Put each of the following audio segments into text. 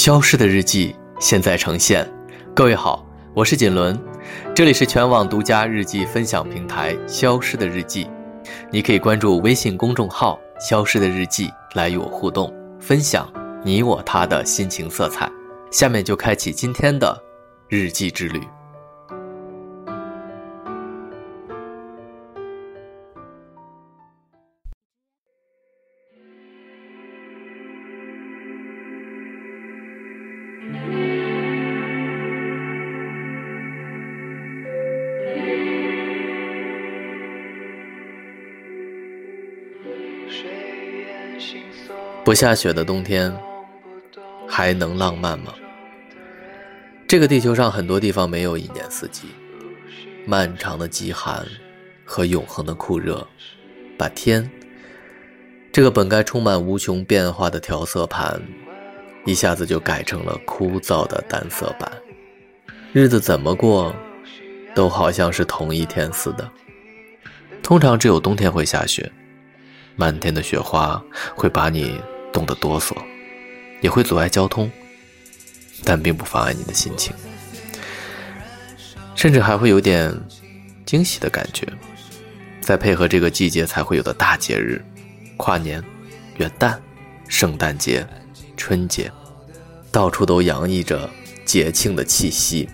消失的日记现在呈现。各位好，我是锦纶，这里是全网独家日记分享平台《消失的日记》，你可以关注微信公众号“消失的日记”来与我互动，分享你我他的心情色彩。下面就开启今天的日记之旅。不下雪的冬天，还能浪漫吗？这个地球上很多地方没有一年四季，漫长的极寒和永恒的酷热，把天这个本该充满无穷变化的调色盘，一下子就改成了枯燥的单色板。日子怎么过，都好像是同一天似的。通常只有冬天会下雪，漫天的雪花会把你。冻得哆嗦，也会阻碍交通，但并不妨碍你的心情，甚至还会有点惊喜的感觉。再配合这个季节才会有的大节日——跨年、元旦、圣诞节、春节，到处都洋溢着节庆的气息，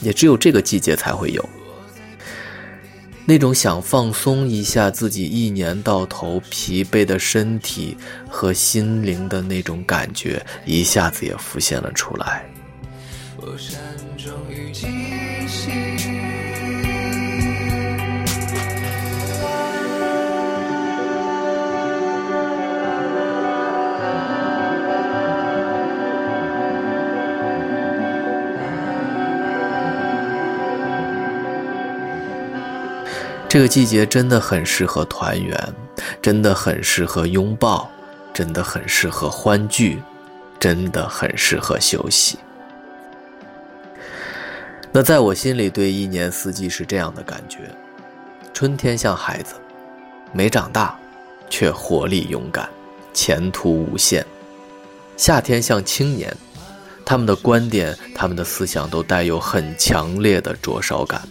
也只有这个季节才会有。那种想放松一下自己一年到头疲惫的身体和心灵的那种感觉，一下子也浮现了出来。这个季节真的很适合团圆，真的很适合拥抱，真的很适合欢聚，真的很适合休息。那在我心里，对一年四季是这样的感觉：春天像孩子，没长大，却活力勇敢，前途无限；夏天像青年，他们的观点、他们的思想都带有很强烈的灼烧感，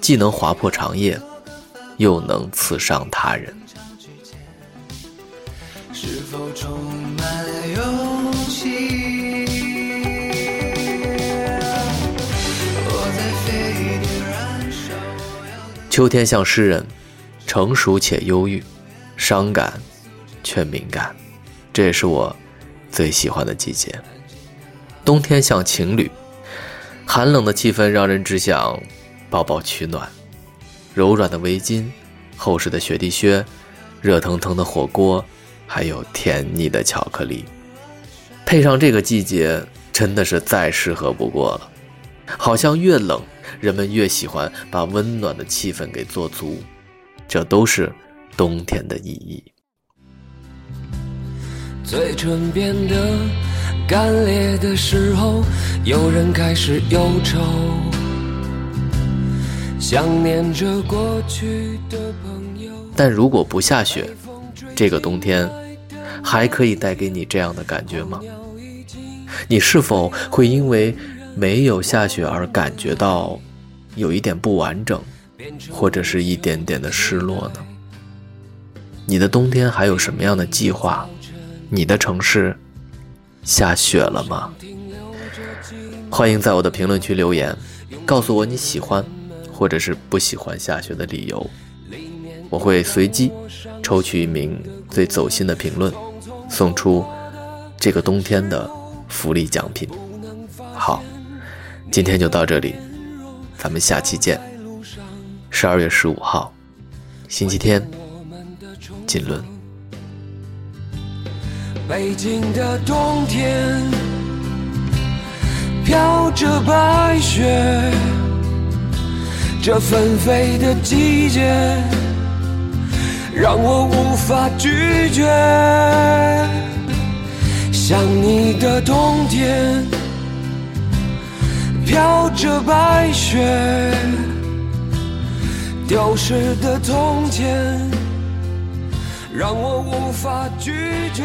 既能划破长夜。又能刺伤他人。秋天像诗人，成熟且忧郁，伤感却敏感，这也是我最喜欢的季节。冬天像情侣，寒冷的气氛让人只想抱抱取暖。柔软的围巾，厚实的雪地靴，热腾腾的火锅，还有甜腻的巧克力，配上这个季节，真的是再适合不过了。好像越冷，人们越喜欢把温暖的气氛给做足，这都是冬天的意义。嘴唇变得干裂的时候，有人开始忧愁。想念着过去的朋友。但如果不下雪，这个冬天还可以带给你这样的感觉吗？你是否会因为没有下雪而感觉到有一点不完整，或者是一点点的失落呢？你的冬天还有什么样的计划？你的城市下雪了吗？欢迎在我的评论区留言，告诉我你喜欢。或者是不喜欢下雪的理由，我会随机抽取一名最走心的评论，送出这个冬天的福利奖品。好，今天就到这里，咱们下期见。十二月十五号，星期天，锦纶。北京的冬天，飘着白雪。这纷飞的季节，让我无法拒绝。想你的冬天，飘着白雪，丢失的从前，让我无法拒绝。